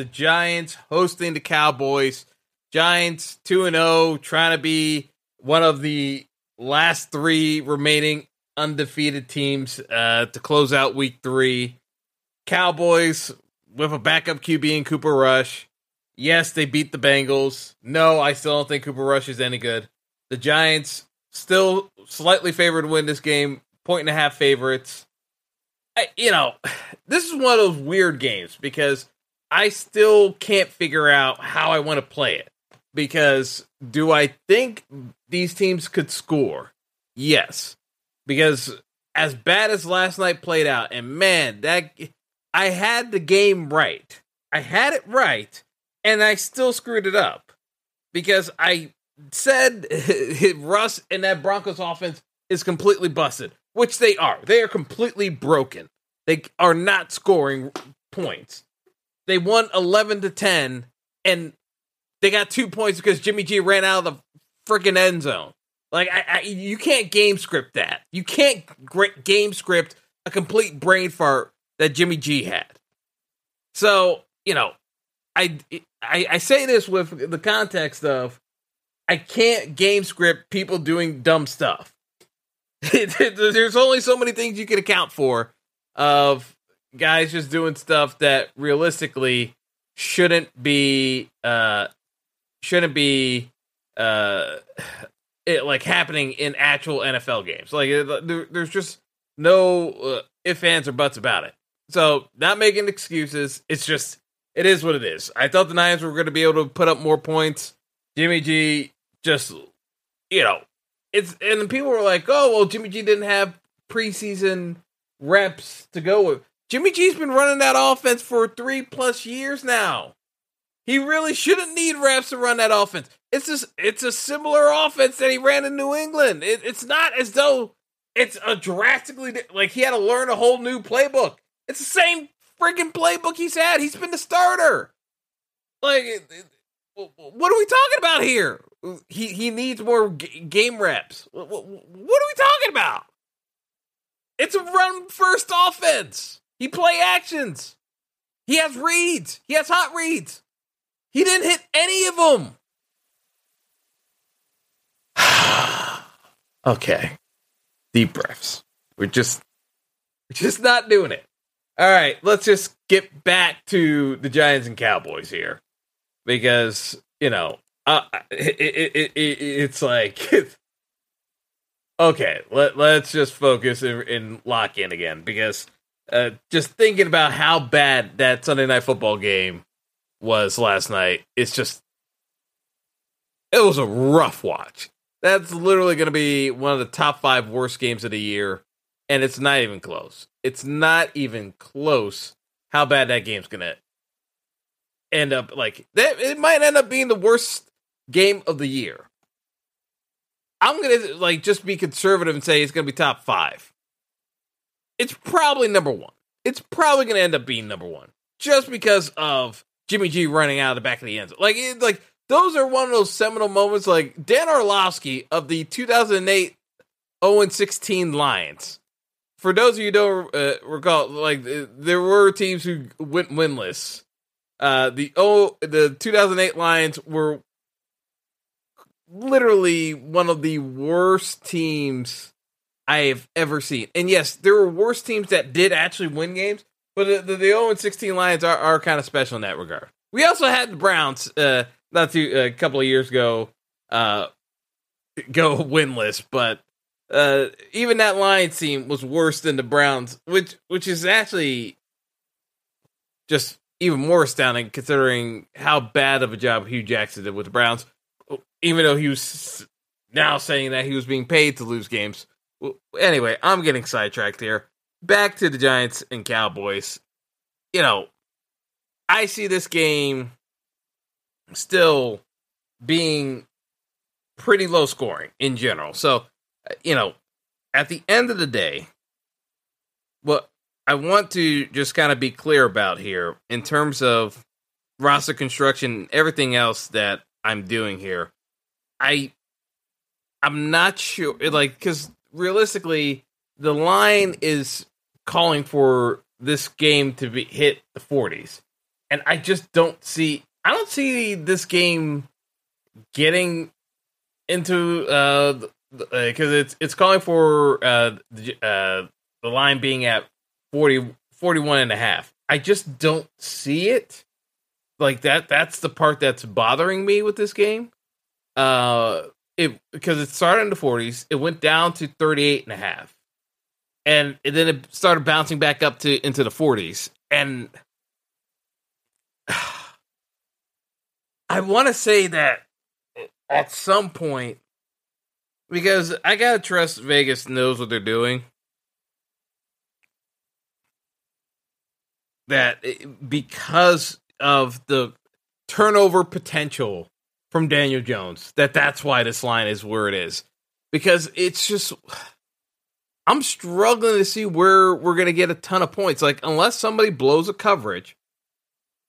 the Giants hosting the Cowboys. Giants 2 and 0, trying to be one of the last three remaining undefeated teams uh, to close out week three. Cowboys with a backup QB in Cooper Rush. Yes, they beat the Bengals. No, I still don't think Cooper Rush is any good. The Giants still slightly favored to win this game, point and a half favorites. I, you know, this is one of those weird games because I still can't figure out how I want to play it. Because do I think these teams could score? Yes. Because as bad as last night played out, and man, that I had the game right. I had it right, and I still screwed it up. Because I said Russ and that Broncos offense is completely busted, which they are. They are completely broken. They are not scoring points they won 11 to 10 and they got two points because Jimmy G ran out of the freaking end zone. Like I, I, you can't game script that. You can't game script a complete brain fart that Jimmy G had. So you know, I, I I say this with the context of I can't game script people doing dumb stuff. There's only so many things you can account for of guys just doing stuff that realistically shouldn't be uh shouldn't be uh it, like happening in actual NFL games. Like there, there's just no uh, if ands or buts about it. So not making excuses. It's just it is what it is. I thought the Niners were going to be able to put up more points. Jimmy G just you know it's and the people were like, oh well, Jimmy G didn't have preseason reps to go with. Jimmy G's been running that offense for three plus years now. He really shouldn't need reps to run that offense. It's just it's a similar offense that he ran in New England. It, it's not as though it's a drastically like he had to learn a whole new playbook. It's the same freaking playbook he's had. He's been the starter. Like, what are we talking about here? He he needs more g- game reps. What, what, what are we talking about? It's a run first offense. He play actions. He has reads. He has hot reads. He didn't hit any of them. okay. Deep breaths. We're just we're just not doing it. All right, let's just get back to the Giants and Cowboys here. Because, you know, uh, it, it, it, it's like okay, let, let's just focus and, and lock in again because uh, just thinking about how bad that Sunday night football game was last night, it's just it was a rough watch. That's literally going to be one of the top five worst games of the year, and it's not even close. It's not even close. How bad that game's going to end up like that? It might end up being the worst game of the year. I'm gonna like just be conservative and say it's gonna be top five it's probably number one. It's probably going to end up being number one just because of Jimmy G running out of the back of the end zone. Like, it, like those are one of those seminal moments. Like Dan Orlovsky of the 2008 0 16 Lions. For those of you who don't uh, recall, like there were teams who went winless. Uh, the oh, the 2008 Lions were literally one of the worst teams I have ever seen. And yes, there were worse teams that did actually win games, but the, the, the 0 16 Lions are, are kind of special in that regard. we also had the Browns uh, not too a couple of years ago uh, go winless, but uh, even that Lions team was worse than the Browns, which which is actually just even more astounding considering how bad of a job Hue Jackson did with the Browns. Even though he was now saying that he was being paid to lose games. Anyway, I'm getting sidetracked here. Back to the Giants and Cowboys. You know, I see this game still being pretty low scoring in general. So, uh, you know, at the end of the day, what I want to just kind of be clear about here in terms of roster construction, everything else that I'm doing here, I I'm not sure like cuz realistically the line is calling for this game to be hit the 40s. And I just don't see I don't see this game getting into uh because uh, it's it's calling for uh the, uh the line being at 40 41 and a half. I just don't see it. Like that that's the part that's bothering me with this game. Uh it because it started in the 40s, it went down to 38 and a half. And, then it started bouncing back up to into the 40s. And I want to say that at some point because I gotta trust Vegas knows what they're doing. That because of the turnover potential from Daniel Jones, that that's why this line is where it is. Because it's just, I'm struggling to see where we're gonna get a ton of points. Like unless somebody blows a coverage,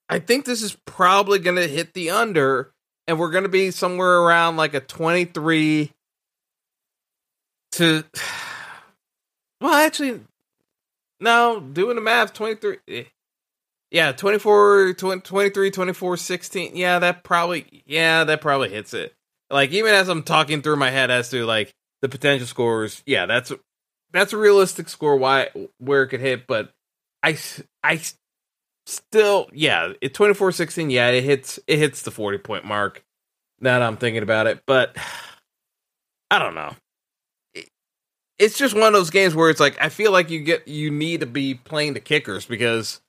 I think this is probably gonna hit the under, and we're gonna be somewhere around like a 23 to well actually no doing the math 23 eh, yeah 24 20, 23 24 16 yeah that probably yeah that probably hits it. Like even as i'm talking through my head as to like the potential scores yeah that's that's a realistic score why where it could hit but i i still yeah it 24 16 yeah it hits it hits the 40 point mark now that i'm thinking about it but i don't know. It's just one of those games where it's like I feel like you get you need to be playing the kickers because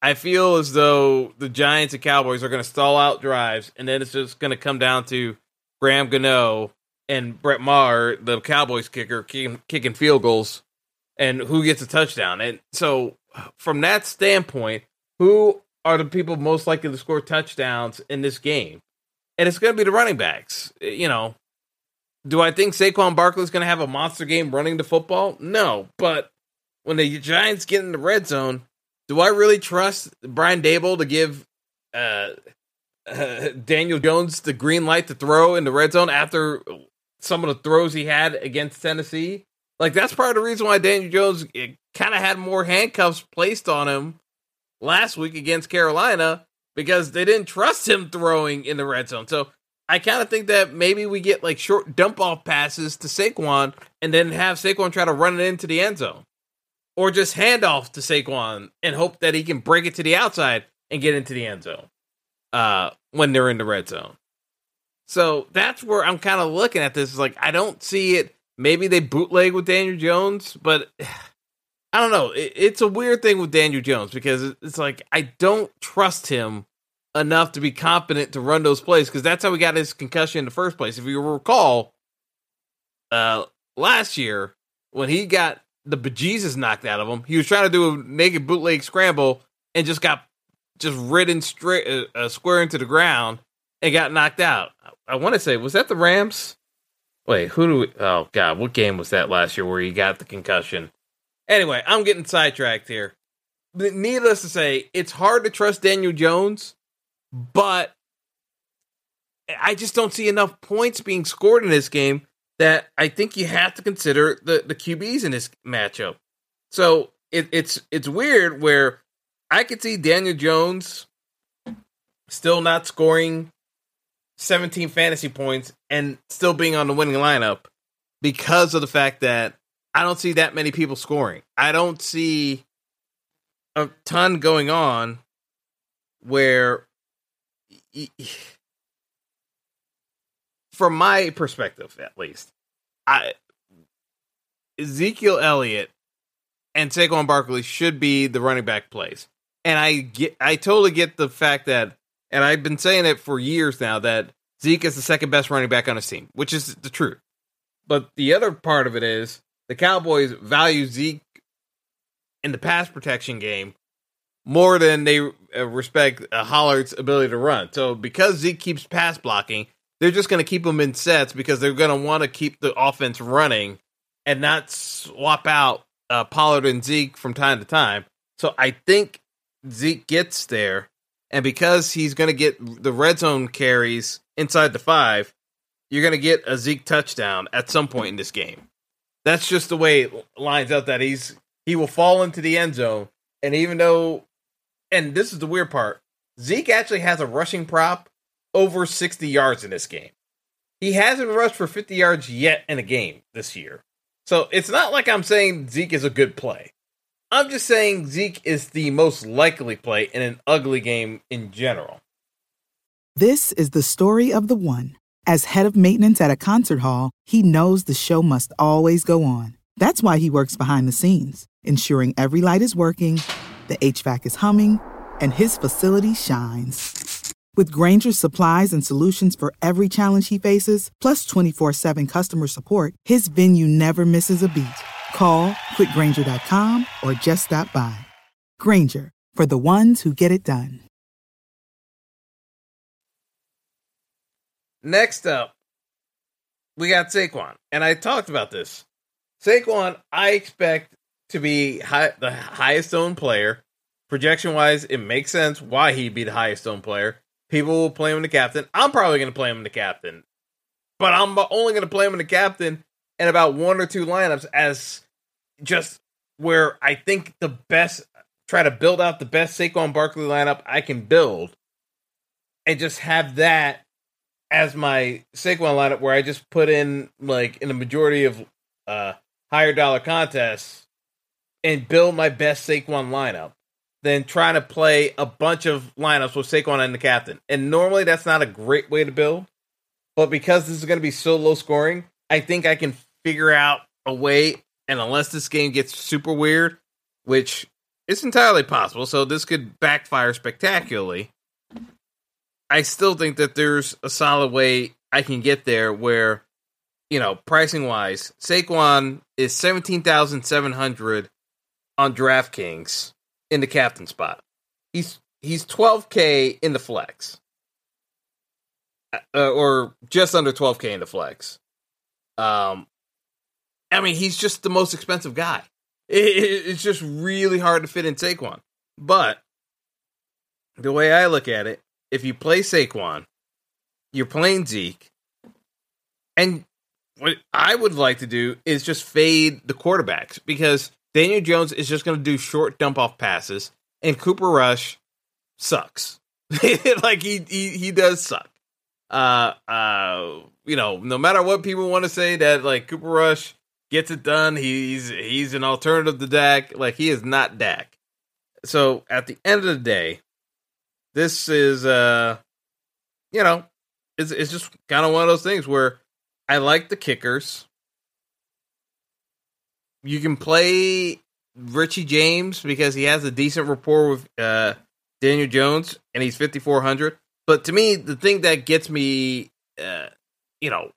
I feel as though the Giants and Cowboys are going to stall out drives, and then it's just going to come down to Graham Gano and Brett Maher, the Cowboys kicker, kicking, kicking field goals, and who gets a touchdown. And so, from that standpoint, who are the people most likely to score touchdowns in this game? And it's going to be the running backs. Eh, you know, do I think Saquon Barkley is going to have a monster game running the football? No, but when the Giants get in the red zone, do I really trust Brian Daboll to give uh, uh, Daniel Jones the green light to throw in the red zone after some of the throws he had against Tennessee? Like that's part of the reason why Daniel Jones eh, kind of had more handcuffs placed on him last week against Carolina because they didn't trust him throwing in the red zone. So I kind of think that maybe we get like short dump off passes to Saquon and then have Saquon try to run it into the end zone. Or just hand off to Saquon and hope that he can break it to the outside and get into the end zone uh, when they're in the red zone. So that's where I'm kind of looking at this. Like, I don't see it. Maybe they bootleg with Daniel Jones, but I don't know. It, it's a weird thing with Daniel Jones because it's like I don't trust him enough to be competent to run those plays because that's how we got his concussion in the first place. If you recall, uh, last year when he got the bejesus knocked out of him, he was trying to do a naked bootleg scramble and just got just ridden straight uh, uh, square into the ground and got knocked out. I, I want to say was that the Rams? Wait, who do we? Oh God, what game was that last year where he got the concussion? Anyway, I'm getting sidetracked here. But needless to say, it's hard to trust Daniel Jones but I just don't see enough points being scored in this game that I think you have to consider the, the QBs in this matchup. So it, it's it's weird where I could see Daniel Jones still not scoring 17 fantasy points and still being on the winning lineup because of the fact that I don't see that many people scoring. I don't see a ton going on where from my perspective, at least, I Ezekiel Elliott and Saquon Barkley should be the running back plays. And I get, I totally get the fact that, and I've been saying it for years now that Zeke is the second best running back on his team, which is the truth. But the other part of it is the Cowboys value Zeke in the pass protection game more than they uh, respect uh, Pollard's ability to run. So because Zeke keeps pass blocking, they're just going to keep them in sets because they're going to want to keep the offense running and not swap out uh, Pollard and Zeke from time to time. So I think Zeke gets there, and because he's going to get the red zone carries inside the five, you're going to get a Zeke touchdown at some point in this game. That's just the way it lines out that he's he will fall into the end zone, and even though, and this is the weird part, Zeke actually has a rushing prop over 60 yards in this game. He hasn't rushed for 50 yards yet in a game this year. So it's not like I'm saying Zeke is a good play. I'm just saying Zeke is the most likely play in an ugly game in general. This is the story of the one. As head of maintenance at a concert hall, he knows the show must always go on. That's why he works behind the scenes, ensuring every light is working, the HVAC is humming, and his facility shines. With Grainger's supplies and solutions for every challenge he faces, plus 24 7 customer support, his venue never misses a beat. Call click grainger.com or just stop by. Grainger, for the ones who get it done. Next up, we got Saquon. And I talked about this. Saquon, I expect to be high, the highest owned player. Projection wise, it makes sense why he'd be the highest owned player. People will play him the captain. I'm probably going to play him the captain, but I'm only going to play him the captain in about one or two lineups as just where I think the best try to build out the best Saquon Barkley lineup I can build, and just have that as my Saquon lineup where I just put in like in the majority of uh higher dollar contests and build my best Saquon lineup than trying to play a bunch of lineups with Saquon and the captain. And normally that's not a great way to build, but because this is going to be so low scoring, I think I can figure out a way. And unless this game gets super weird, which is entirely possible, so this could backfire spectacularly. I still think that there's a solid way I can get there where, you know, pricing wise, Saquon is seventeen thousand seven hundred on DraftKings in the captain spot. He's he's 12k in the flex, uh, or just under 12k in the flex. Um, I mean, he's just the most expensive guy. It, it, it's just really hard to fit in Saquon. But the way I look at it, if you play Saquon, you're playing Zeke, and what I would like to do is just fade the quarterbacks because Daniel Jones is just going to do short dump off passes, and Cooper Rush sucks. like he, he he does suck. Uh uh, you know, no matter what people want to say that like Cooper Rush gets it done, he's he's an alternative to Dak. Like he is not Dak. So at the end of the day, this is uh, you know, it's it's just kind of one of those things where I like the kickers you can play Richie James because he has a decent rapport with uh, Daniel Jones and he's 5400. But to me, the thing that gets me, uh, you know,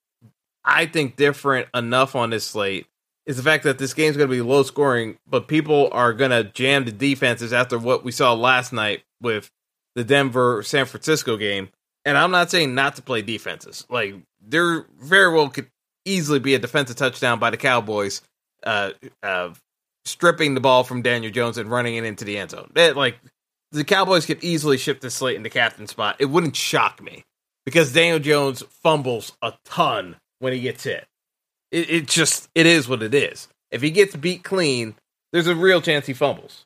I think different enough on this slate is the fact that this game's going to be low scoring, but people are going to jam the defenses after what we saw last night with the Denver San Francisco game. And I'm not saying not to play defenses. Like, there very well could easily be a defensive touchdown by the Cowboys uh, uh, stripping the ball from Daniel Jones and running it into the end zone. It, like the Cowboys could easily ship this slate into the captain spot. It wouldn't shock me because Daniel Jones fumbles a ton when he gets hit. It, it just it is what it is. If he gets beat clean, there's a real chance he fumbles.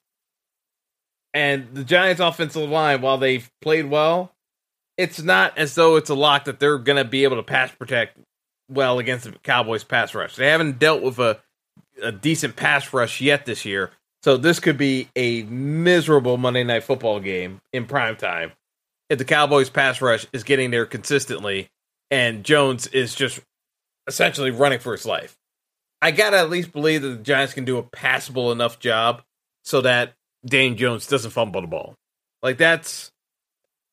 And the Giants' offensive line, while they've played well, it's not as though it's a lock that they're going to be able to pass protect well against the Cowboys' pass rush. They haven't dealt with a a decent pass rush yet this year. So this could be a miserable Monday night football game in prime time. if the Cowboys pass rush is getting there consistently and Jones is just essentially running for his life. I gotta at least believe that the Giants can do a passable enough job so that Dane Jones doesn't fumble the ball. Like that's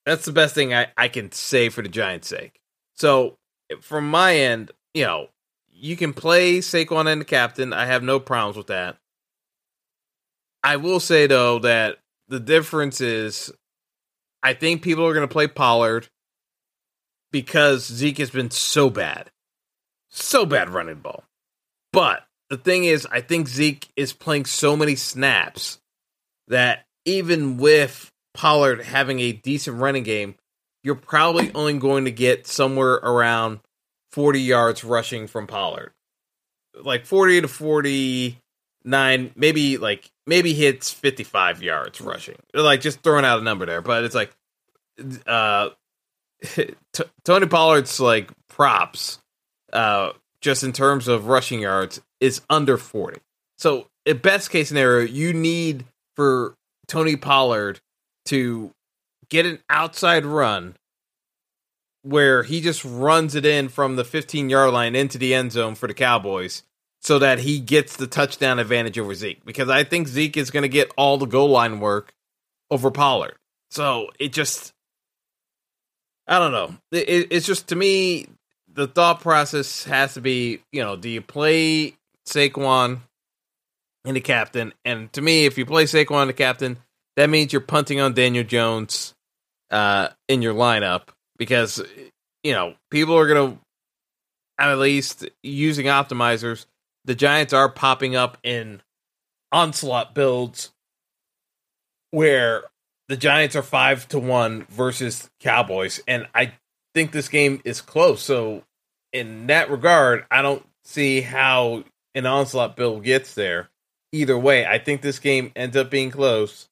that's the best thing I, I can say for the Giants' sake. So from my end, you know, you can play Saquon and the captain. I have no problems with that. I will say though that the difference is I think people are going to play Pollard because Zeke has been so bad. So bad running ball. But the thing is, I think Zeke is playing so many snaps that even with Pollard having a decent running game, you're probably only going to get somewhere around 40 yards rushing from Pollard. Like 40 to 49, maybe like maybe hits 55 yards rushing. Like just throwing out a number there, but it's like uh T- Tony Pollard's like props uh just in terms of rushing yards is under 40. So, in best case scenario, you need for Tony Pollard to get an outside run where he just runs it in from the 15 yard line into the end zone for the Cowboys so that he gets the touchdown advantage over Zeke. Because I think Zeke is going to get all the goal line work over Pollard. So it just, I don't know. It, it's just to me, the thought process has to be, you know, do you play Saquon and the captain? And to me, if you play Saquon and the captain, that means you're punting on Daniel Jones uh, in your lineup because you know people are going to at least using optimizers. The Giants are popping up in onslaught builds where the Giants are five to one versus Cowboys, and I think this game is close. So in that regard, I don't see how an onslaught build gets there. Either way, I think this game ends up being close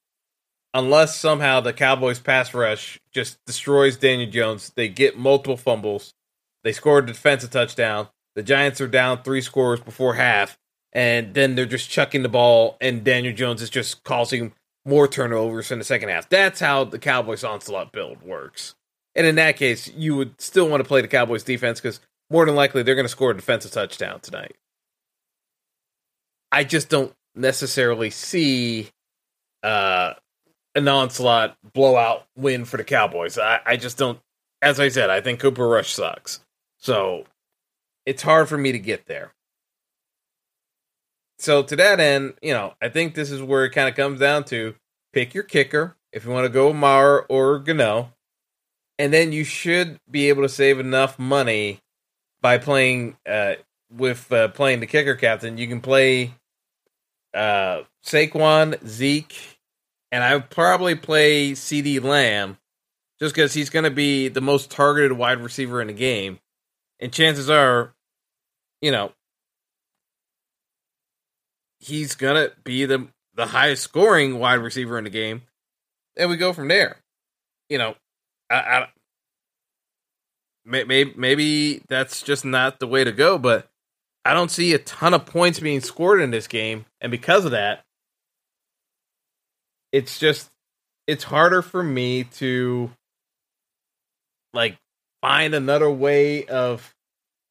unless somehow the Cowboys pass rush just destroys Daniel Jones. They get multiple fumbles. They score a defensive touchdown. The Giants are down three scores before half, and then they're just chucking the ball, and Daniel Jones is just causing more turnovers in the second half. That's how the Cowboys onslaught build works. And in that case, you would still want to play the Cowboys defense because more than likely they're going to score a defensive touchdown tonight. I just don't necessarily see uh, an onslaught blowout win for the Cowboys. I, I just don't. As I said, I think Cooper Rush sucks. So it's hard for me to get there. So to that end, you know, I think this is where it kind of comes down to pick your kicker if you want to go Maher or Gano, and then you should be able to save enough money by playing uh, with uh, playing the kicker captain. You can play uh, Saquon, Zeke, and I would probably play CeeDee Lamb just because he's going to be the most targeted wide receiver in the game. And chances are, you know, he's going to be the, the highest scoring wide receiver in the game. And we go from there. You know, I, I maybe, maybe that's just not the way to go, but I don't see a ton of points being scored in this game. And because of that, it's just it's harder for me to like find another way of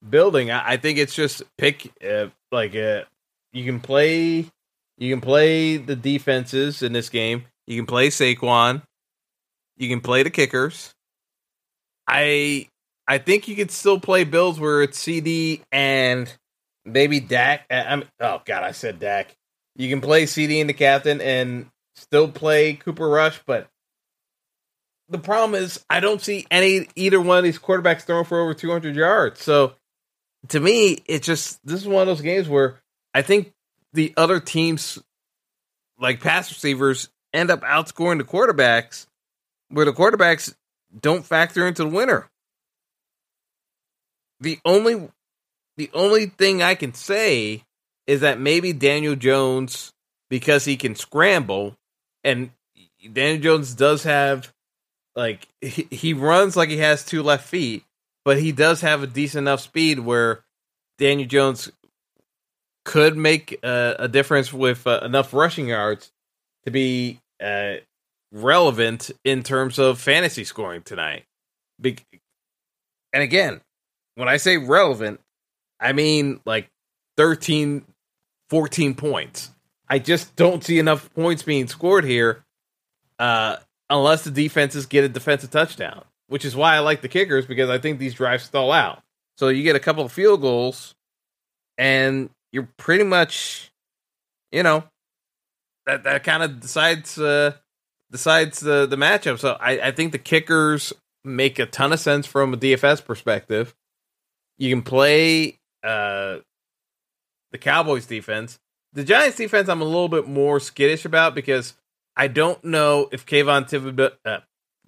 building. I, I think it's just pick uh, like uh, you can play you can play the defenses in this game. You can play Saquon. You can play the kickers. I I think you could still play Bills where it's CeeDee and maybe Dak. I'm oh god, I said Dak. You can play CeeDee and the captain and still play Cooper Rush, but the problem is I don't see any either one of these quarterbacks throwing for over 200 yards. So to me, it's just this is one of those games where I think the other teams, like pass receivers, end up outscoring the quarterbacks, where the quarterbacks don't factor into the winner. The only the only thing I can say is that maybe Daniel Jones, because he can scramble, and Daniel Jones does have like he, he runs like he has two left feet, but he does have a decent enough speed where Daniel Jones could make a difference with uh, enough rushing yards to be uh, relevant in terms of fantasy scoring tonight. Be- and again, when I say relevant, I mean like 13, 14 points. I just don't see enough points being scored here uh, unless the defenses get a defensive touchdown, which is why I like the kickers because I think these drives stall out. So you get a couple of field goals and you're pretty much, you know, that, that kind of decides uh, decides the, the matchup. So I, I think the kickers make a ton of sense from a DFS perspective. You can play uh, the Cowboys defense. The Giants defense, I'm a little bit more skittish about because I don't know if Kayvon Thibodeaux, uh,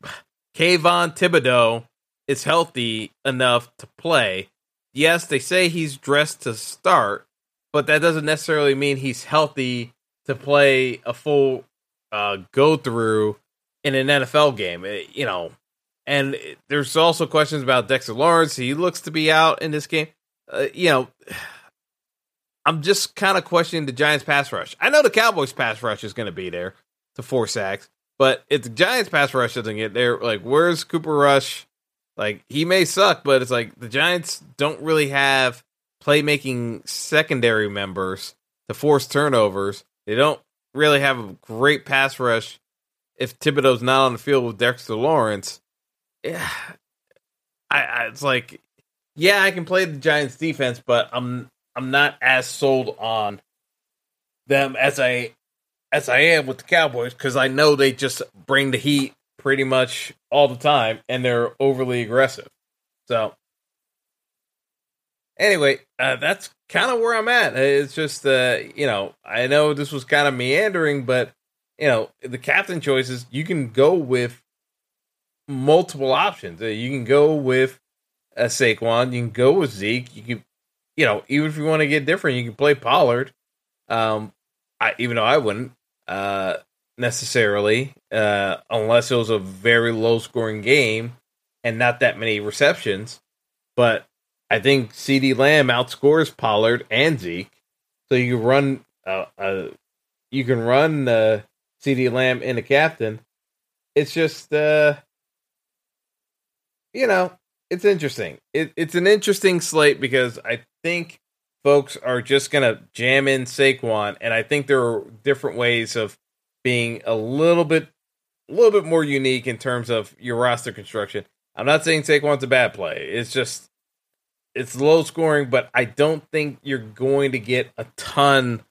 Kayvon Thibodeaux is healthy enough to play. Yes, they say he's dressed to start, but that doesn't necessarily mean he's healthy to play a full uh, go through in an NFL game. It, you know, and there's also questions about Dexter Lawrence. He looks to be out in this game. Uh, you know, I'm just kind of questioning the Giants' pass rush. I know the Cowboys' pass rush is going to be there to four sacks, but if the Giants' pass rush doesn't get there, like, where's Cooper Rush? Like, he may suck, but it's like the Giants don't really have playmaking secondary members to force turnovers. They don't really have a great pass rush if Thibodeaux's not on the field with Dexter Lawrence. Yeah, I, I it's like, yeah, I can play the Giants defense, but I'm I'm not as sold on them as I as I am with the Cowboys because I know they just bring the heat pretty much all the time and they're overly aggressive. So anyway, uh, that's kind of where I'm at. It's just uh, you know, I know this was kind of meandering, but you know, the captain choices you can go with multiple options. Uh, you can go with a Saquon, you can go with Zeke, you can you know, even if you want to get different, you can play Pollard. Um, I even though I wouldn't uh necessarily uh unless it was a very low scoring game and not that many receptions. But I think CeeDee Lamb outscores Pollard and Zeke, so you run uh, uh you can run uh CeeDee Lamb in a captain. It's just uh you know, it's interesting. It, it's an interesting slate because I think folks are just going to jam in Saquon, and I think there are different ways of being a little bit, a little bit more unique in terms of your roster construction. I'm not saying Saquon's a bad play. It's just it's low scoring, but I don't think you're going to get a ton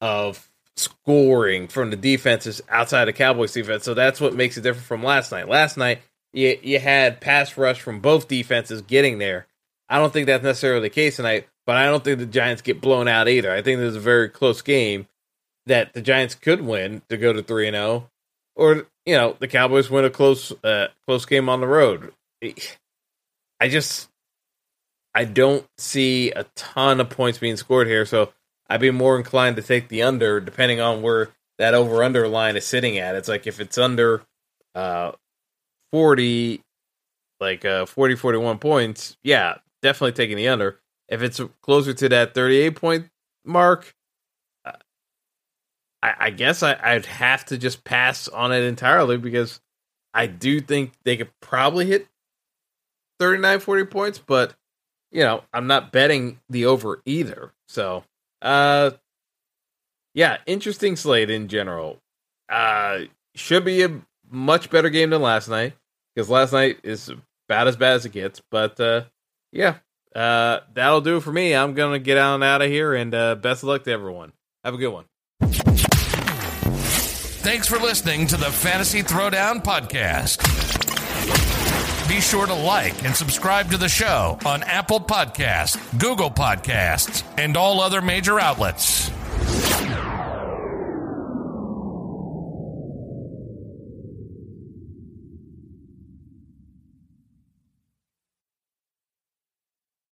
of scoring from the defenses outside of Cowboys defense. So that's what makes it different from last night. Last night you you had pass rush from both defenses getting there. I don't think that's necessarily the case tonight, but I don't think the Giants get blown out either. I think there's a very close game that the Giants could win to go to three and zero, oh, or you know the Cowboys win a close uh, close game on the road. I just I don't see a ton of points being scored here, so I'd be more inclined to take the under, depending on where that over under line is sitting at. It's like if it's under uh, 40 like uh 40 41 points yeah definitely taking the under. If it's closer to that 38 point mark uh, I, I, guess I, would have to just pass on it entirely because i do think they could probably hit 39 40 points but you know i'm not betting the over either. So uh yeah interesting slate in general. Uh should be a much better game than last night because last night is about as bad as it gets. But uh, yeah, uh, that'll do it for me. I'm gonna get on out of here, and uh, best of luck to everyone. Have a good one. Thanks for listening to the Fantasy Throwdown podcast. Be sure to like and subscribe to the show on Apple Podcasts, Google Podcasts, and all other major outlets.